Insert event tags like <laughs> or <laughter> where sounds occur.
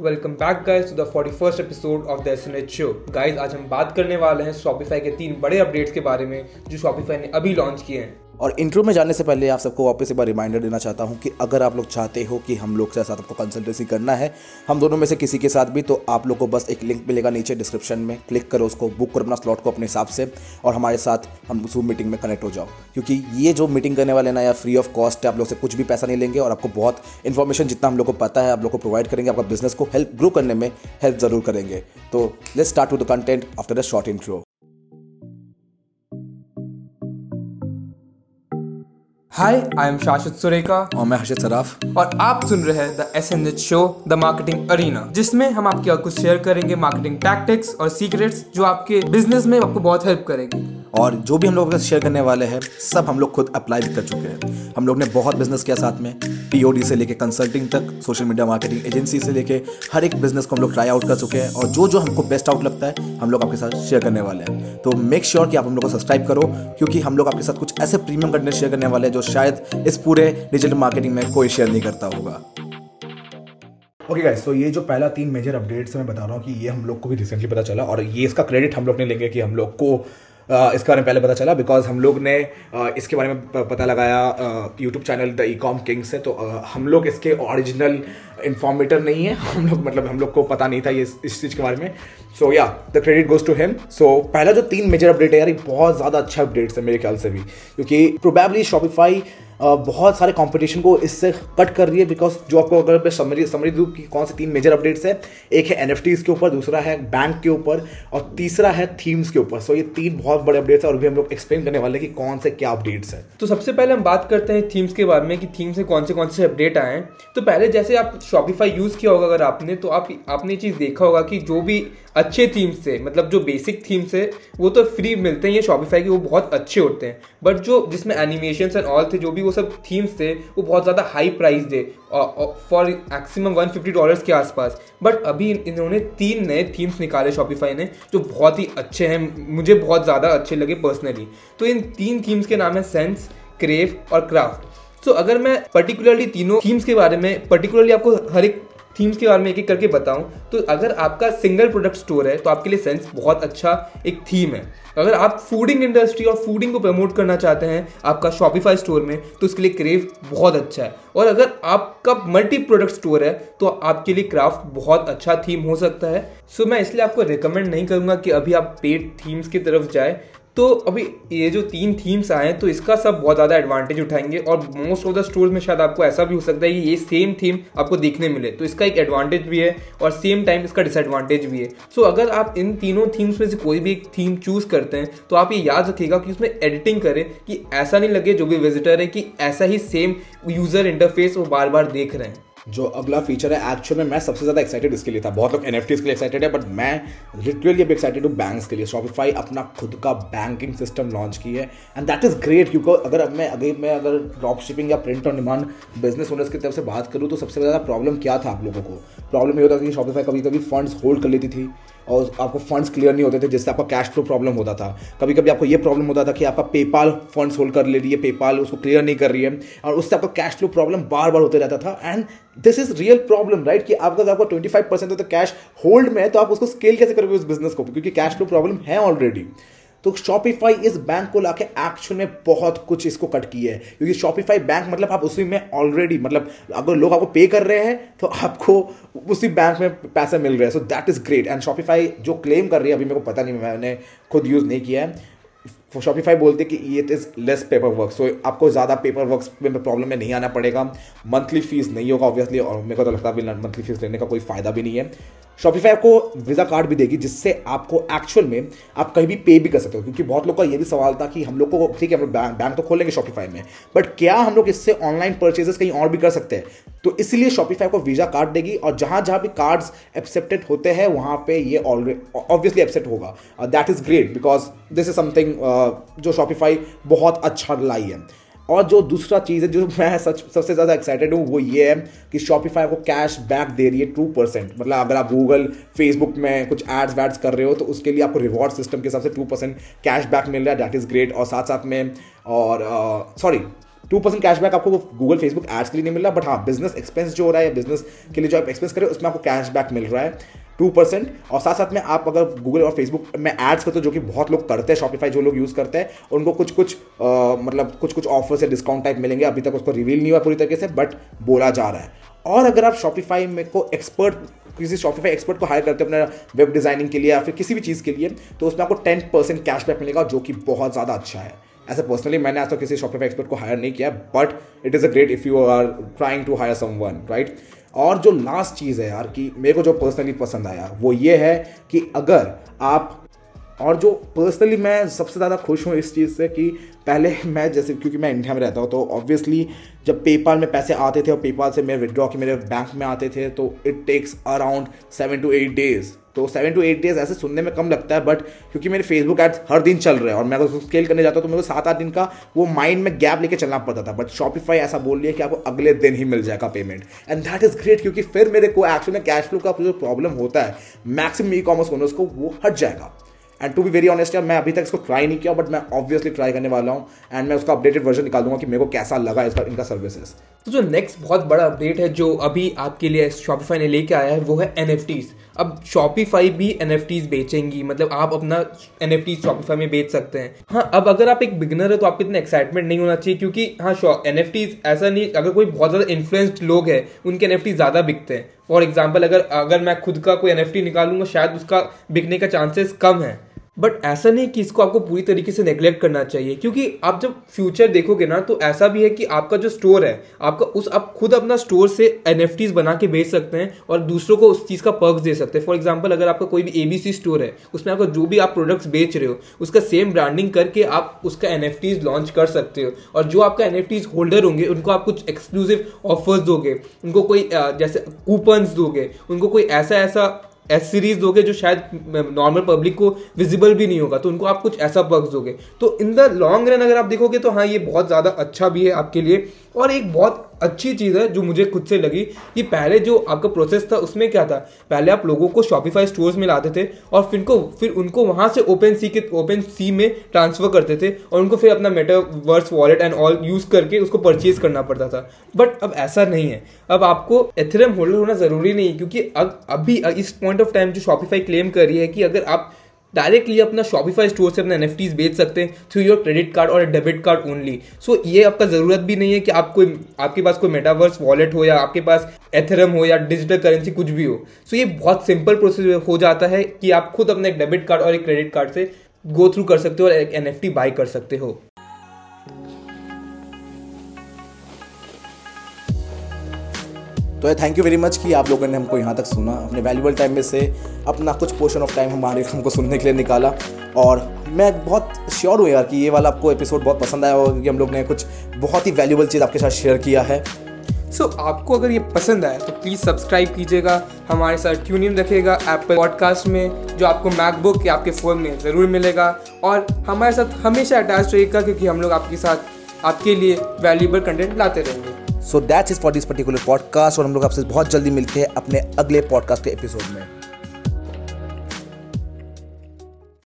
Welcome back guys to the 41st episode of the SNH show guys आज हम बात करने वाले हैं शॉपिफाई के तीन बड़े अपडेट्स के बारे में, जो शॉपिफाई ने अभी लॉन्च किए हैं। और इंट्रो में जाने से पहले आप सबको वापस एक बार रिमाइंडर देना चाहता हूँ कि अगर आप लोग चाहते हो कि हम लोग के साथ आपको कंसल्टेंसी करना है, हम दोनों में से किसी के साथ भी तो आप लोग को बस एक लिंक मिलेगा नीचे डिस्क्रिप्शन में। क्लिक करो उसको बुक करो अपना स्लॉट को अपने हिसाब से और हमारे साथ हम जूम मीटिंग में कनेक्ट हो जाओ। क्योंकि ये जो मीटिंग करने वाले ना, या फ्री ऑफ़ कॉस्ट है आप लोग से कुछ भी पैसा नहीं लेंगे और आपको बहुत इन्फॉर्मेशन जितना हम लोग को पता है, आप लोग को प्रोवाइड करेंगे, आपका बिज़नेस को हेल्प ग्रो करने में हेल्प ज़रूर करेंगे। तो let's start with the content after the short intro hi I am Shashwat Surekha और मैं हर्षित सराफ। और आप सुन रहे हैं the S N H show the marketing arena जिसमें हम आपके कुछ शेयर करेंगे मार्केटिंग टैक्टिक्स और सीक्रेट्स जो आपके बिज़नेस में आपको बहुत हेल्प करेंगे। और जो भी हम लोग शेयर करने वाले हैं, सब हम लोग खुद अप्लाई भी कर चुके हैं। हम लोग ने बहुत बिज़नेस किया साथ में पीओडी से लेके कंसल्टिंग तक सोशल मीडिया मार्केटिंग एजेंसी से लेके हर एक बिज़नेस को हम लोग ट्राई आउट कर चुके हैं। और जो जो हमको बेस्ट आउट लगता है, हम लोग आपके साथ शेयर करने वाले हैं। तो मेक श्योर sure कि आप हम लोग को सब्सक्राइब करो, क्योंकि हम लोग आपके साथ कुछ ऐसे प्रीमियम कंटेंट शेयर करने वाले हैं, जो शायद इस पूरे डिजिटल मार्केटिंग में कोई शेयर नहीं करता होगा। ओके गाइस तो ये जो पहला तीन मेजर अपडेट्स मैं बता रहा हूँ कि ये हम लोग को भी रिसेंटली पता चला और ये इसका क्रेडिट हम लोग नहीं लेंगे कि हम लोग को इसके बारे में पहले पता चला बिकॉज़ हम लोग ने इसके बारे में पता लगाया YouTube channel the ecom king से। तो हम लोग इसके ओरिजिनल इन्फॉर्मेटर नहीं है। हम लोग मतलब हम लोग को पता नहीं था ये इस चीज़ के बारे में। So ya the credit goes to him so पहला जो तीन मेजर अपडेट है यार बहुत ज़्यादा अच्छा अपडेट्स है मेरे ख्याल से भी। क्योंकि प्रोबेबली शॉपिफाई बहुत सारे कंपटीशन को इससे कट कर रही है बिकॉज़ जो आपको अगर मैं समझ समझ दूँ कि कौन से तीन मेजर अपडेट्स है। एक है एन के ऊपर, दूसरा है बैंक के ऊपर और तीसरा है थीम्स के ऊपर। सो ये तीन बहुत बड़े अपडेट्स है और भी हम लोग एक्सप्लेन करने वाले हैं कि कौन से क्या अपडेट्स है। तो सबसे पहले हम बात करते हैं थीम्स के बारे में कि थीम से कौन से कौन से अपडेट आए हैं। तो पहले जैसे आप शॉपिफाई यूज़ किया होगा अगर आपने तो आप, आपने चीज़ देखा होगा कि जो भी अच्छे थीम्स थे मतलब जो बेसिक थीम्स है वो तो फ्री मिलते हैं, ये शॉपिफाई के वो बहुत अच्छे होते हैं। बट जो, जिसमें एनिमेशन एंड ऑल थे, जो भी वो सब थीम्स थे, वो बहुत ज़्यादा हाई प्राइस थे for maximum one fifty dollars के आसपास। बट अभी इन्होंने तीन नए थीम्स निकाले शॉपिफाई ने, जो बहुत ही अच्छे हैं, मुझे बहुत ज़्यादा अच्छे लगे पर्सनली तो इन तीन थीम्स के नाम है सेंस क्रेव और क्राफ्ट सो so, अगर मैं पर्टिकुलरली तीनों थीम्स के बारे में पर्टिकुलरली आपको हर एक थीम्स के बारे में एक एक करके बताऊँ तो अगर आपका सिंगल प्रोडक्ट स्टोर है तो आपके लिए सेंस बहुत अच्छा एक थीम है। अगर आप फूडिंग इंडस्ट्री और फूडिंग को प्रमोट करना चाहते हैं आपका शॉपिफाई स्टोर में तो उसके लिए क्रेव बहुत अच्छा है। और अगर आपका मल्टी प्रोडक्ट स्टोर है तो आपके लिए क्राफ्ट बहुत अच्छा थीम हो सकता है। सो मैं इसलिए आपको रिकमेंड नहीं करूँगा कि अभी आप पेड थीम्स की तरफ़ जाए। तो अभी ये जो तीन थीम्स आए हैं तो इसका सब बहुत ज़्यादा एडवांटेज उठाएँगे और मोस्ट ऑफ़ द स्टोर में शायद आपको ऐसा भी हो सकता है कि ये सेम थीम आपको देखने मिले। तो इसका एक एडवांटेज भी है और सेम टाइम इसका डिसएडवांटेज भी है। सो अगर आप इन तीनों थीम्स में से कोई भी एक थीम चूज़ करते हैं तो आप ये याद रखिएगा कि उसमें एडिटिंग करें कि ऐसा नहीं लगे जो भी विजिटर है कि ऐसा ही सेम यूज़र इंटरफेस वो बार बार देख रहे हैं। जो अगला फीचर है एक्चुअल में मैं सबसे ज़्यादा एक्साइटेड इसके लिए था। बहुत लोग एन के लिए एक्साइटेड है बट मैं लिटरली अभी एक्साइटेड हूँ बैंक्स के लिए। शॉपिफाई अपना खुद का बैंकिंग सिस्टम लॉन्च की है एंड दैट इज़ ग्रेट क्योंकि अगर अब मैं अगर मैं अगर ड्रॉप शिपिंग या print on demand business owners की तरफ़ से बात करूँ तो सबसे ज़्यादा प्रॉब्लम क्या था आप लोगों को? प्रॉब्लम ये होता था कि शॉपिफाई कभी कभी फंड्स होल्ड कर लेती थी और आपको फंड्स क्लियर नहीं होते थे, जिससे आपका कैश फ्लो प्रॉब्लम होता था। कभी कभी आपको ये प्रॉब्लम होता था कि आपका पेपाल फंड्स होल्ड कर ले रही है पेपाल उसको क्लियर नहीं कर रही है, और उससे आपका कैश फ्लो प्रॉब्लम बार बार होते रहता था। And this is real problem right कि आपका आपका ट्वेंटी फाइव परसेंट तो कैश होल्ड में है तो आप उसको स्केल कैसे करोगे उस बिज़नेस को? क्योंकि कैश फ्लो प्रॉब्लम है ऑलरेडी तो शॉपिफाई इस बैंक को लाके एक्चुअल में बहुत कुछ इसको कट किया है। क्योंकि शॉपिफाई बैंक मतलब आप उसी में ऑलरेडी मतलब अगर लोग आपको पे कर रहे हैं तो आपको उसी बैंक में पैसे मिल रहे हैं। So that is great and Shopify जो क्लेम कर रही है, अभी मेरे को पता नहीं, मैंने खुद यूज़ नहीं किया है। शॉपिफाई बोलते कि ये is less paper work so आपको ज़्यादा पेपर वर्क में प्रॉब्लम में नहीं आना पड़ेगा। मंथली फ़ीस नहीं होगा ऑब्वियसली और मेरे को तो लगता है मंथली फ़ीस लेने का कोई फ़ायदा भी नहीं है। शॉपिफाई आपको वीज़ा कार्ड भी देगी, जिससे आपको एक्चुअल में आप कहीं भी पे भी कर सकते हो, क्योंकि बहुत लोग का ये भी सवाल था कि हम लोग को, ठीक है हम बैंक बैंक तो खोलेंगे शॉपिफाई में बट क्या हम लोग इससे ऑनलाइन परचेजेस कहीं और भी कर सकते हैं? तो इसलिए शॉपिफाई को वीज़ा कार्ड देगी, और जहाँ जहाँ भी कार्ड्स एक्सेप्टेड होते हैं, वहाँ पे ये ऑलरेडी ऑब्वियसली एक्सेप्ट होगा। That is great because this is something जो शॉपिफाई बहुत अच्छा लाई है। और जो दूसरा चीज़ है जो <laughs> मैं सच, सबसे ज़्यादा एक्साइटेड हूँ, वो ये है कि शॉपिफाई को कैश बैक दे रही है टू परसेंट मतलब अगर आप गूगल फेसबुक में कुछ एड्स वैड्स कर रहे हो तो उसके लिए आपको रिवॉर्ड सिस्टम के हिसाब से टू परसेंट कैश बैक मिल रहा है. डैट इज़ ग्रेट और साथ साथ में, और सॉरी टू परसेंट कैशबैक आपको गूगल फेसबुक एड्स के लिए नहीं मिल रहा बट हाँ बिज़नेस एक्सपेंस जो हो रहा है बिज़नेस के लिए जो आप एक्सपेंस करें उसमें आपको कैशबैक मिल रहा है. टू परसेंट और साथ साथ में आप अगर गूगल और फेसबुक में एड्स करते हो जो कि बहुत लोग करते हैं शॉपिफाई जो लोग यूज़ करते हैं उनको कुछ कुछ आ, मतलब कुछ कुछ ऑफर्स या डिस्काउंट टाइप मिलेंगे। अभी तक उसको रिवील नहीं हुआ पूरी तरीके से बट बोला जा रहा है। और अगर आप शॉपिफाई में को एक्सपर्ट किसी शॉपिफाई एक्सपर्ट को हायर करते हैं अपने वेब डिज़ाइनिंग के लिए या फिर किसी भी चीज़ के लिए तो उसमें आपको टेन परसेंट कैशबैक मिलेगा जो कि बहुत ज़्यादा अच्छा है। ऐसे पर्सनली मैंने आज तक किसी शॉपिफाई एक्सपर्ट को हायर नहीं किया but it is a great if you are trying to hire some one right और जो लास्ट चीज़ है यार कि मेरे को जो पर्सनली पसंद आया, वो ये है कि अगर आप, और जो पर्सनली मैं सबसे ज़्यादा खुश हूँ इस चीज़ से कि पहले <laughs> मैं जैसे, क्योंकि मैं इंडिया में रहता हूँ तो ऑब्वियसली जब पेपाल में पैसे आते थे और पेपाल से मेरे विड्रॉ के मेरे बैंक में आते थे तो it takes around seven to eight days तो सेवन टू एट डेज़ ऐसे सुनने में कम लगता है बट क्योंकि मेरे फेसबुक एड्स हर दिन चल रहे हैं और मैं अगर स्केल करने जाता हूँ तो मेरे को सात आठ दिन का वो माइंड में गैप लेके चलना पड़ता था। बट शॉपिफाई ऐसा बोल लिया कि आपको अगले दिन ही मिल जाएगा payment and that is great क्योंकि फिर मेरे को एक्चुअल में कैश फ्लो का जो प्रॉब्लम होता है मैक्सिमम ई कॉमर्स ओनर्स को वो हट जाएगा। And to be very honest यार, मैं अभी तक इसको ट्राई नहीं किया बट मैं ऑब्वियसली ट्राई करने वाला हूँ। एंड मैं उसका अपडेटेड वर्जन निकाल दूँगा कि मेरे को कैसा लगा इसका, इनका सर्विसेज़ तो जो नेक्स्ट बहुत बड़ा अपडेट है, जो अभी आपके लिए शॉपिफाई ने लेके आया है, वो है एन अब शॉपिफाई भी एन बेचेंगी मतलब आप अपना एन एफ़ शॉपिफाई में बेच सकते हैं। हाँ अब अगर आप एक बिगनर है तो आपको इतना एक्साइटमेंट नहीं होना चाहिए, क्योंकि हाँ एन एफ़ ऐसा नहीं, अगर कोई बहुत ज़्यादा इन्फ्लुएंस्ड लोग हैं, उनके एनएफटी ज़्यादा बिकते हैं। फॉर एग्ज़ाम्पल अगर अगर मैं खुद का कोई एनएफटी निकालूँगा, शायद उसका बिकने का चांसेस कम है। बट ऐसा नहीं कि इसको आपको पूरी तरीके से नेग्लेक्ट करना चाहिए, क्योंकि आप जब फ्यूचर देखोगे ना तो ऐसा भी है कि आपका जो स्टोर है, आपका उस, आप खुद अपना स्टोर से एन बना के बेच सकते हैं और दूसरों को उस चीज़ का पर्क दे सकते हैं। फॉर एग्ज़ाम्पल अगर आपका कोई भी एबीसी स्टोर है, उसमें आपका जो भी आप प्रोडक्ट्स बेच रहे हो, उसका सेम ब्रांडिंग करके आप उसका एन लॉन्च कर सकते हो। और जो आपका एन होल्डर होंगे, उनको आप कुछ एक्सक्लूसिव ऑफर्स दोगे, उनको कोई जैसे कूपन्स दोगे, उनको कोई ऐसा ऐसा एस सीरीज़ दोगे जो शायद नॉर्मल पब्लिक को विजिबल भी नहीं होगा तो उनको आप कुछ ऐसा बग्स दोगे। तो इन द लॉन्ग रन अगर आप देखोगे तो हाँ ये बहुत ज़्यादा अच्छा भी है आपके लिए। और एक बहुत अच्छी चीज़ है जो मुझे खुद से लगी कि पहले जो आपका प्रोसेस था, उसमें क्या था? पहले आप लोगों को शॉपिफाई स्टोर्स में लाते थे और फिर को फिर उनको वहाँ से ओपन सी के ओपन सी में ट्रांसफ़र करते थे और उनको फिर अपना metaverse wallet and all use करके उसको परचेज करना पड़ता था। बट अब ऐसा नहीं है। अब आपको एथेरियम होल्डर होना ज़रूरी नहीं है क्योंकि अब अभी, इस पॉइंट ऑफ़ टाइम जो शॉपिफाई क्लेम कर रही है कि अगर आप डायरेक्टली अपना शॉपिफाई स्टोर से अपना एन बेच सकते हैं थ्रू योर क्रेडिट कार्ड और डेबिट कार्ड ओनली सो ये आपका ज़रूरत भी नहीं है कि आप कोई आपके पास कोई मेटावर्स वॉलेट हो या आपके पास एथेरम हो या डिजिटल करेंसी कुछ भी हो. सो so, ये बहुत सिंपल प्रोसेस हो जाता है कि आप खुद अपने एक डेबिट कार्ड और एक क्रेडिट कार्ड से गो थ्रू कर सकते हो और एक एन बाई कर सकते हो. तो थैंक यू वेरी मच कि आप लोगों ने हमको यहाँ तक सुना अपने वैल्यूबल टाइम में से अपना कुछ पोर्शन ऑफ़ टाइम हमारे <laughs> हमको सुनने के लिए निकाला। और मैं बहुत श्योर हूँ यार कि ये वाला आपको एपिसोड बहुत पसंद आया होगा क्योंकि हम लोग ने कुछ बहुत ही वैल्यूबल चीज़ आपके साथ शेयर किया है। सो so, आपको अगर ये पसंद आए तो प्लीज़ सब्सक्राइब कीजिएगा हमारे साथ ट्यून इन रखिएगा एप्पल पॉडकास्ट में जो आपको मैकबुक या आपके फ़ोन में ज़रूर मिलेगा। और हमारे साथ हमेशा अटैच रहेगा क्योंकि हम लोग आपके साथ आपके लिए वैल्यूबल कंटेंट लाते रहेंगे। So that is for this particular podcast और हम लोग आपसे बहुत जल्दी मिलते हैं अपने अगले पॉडकास्ट के एपिसोड में।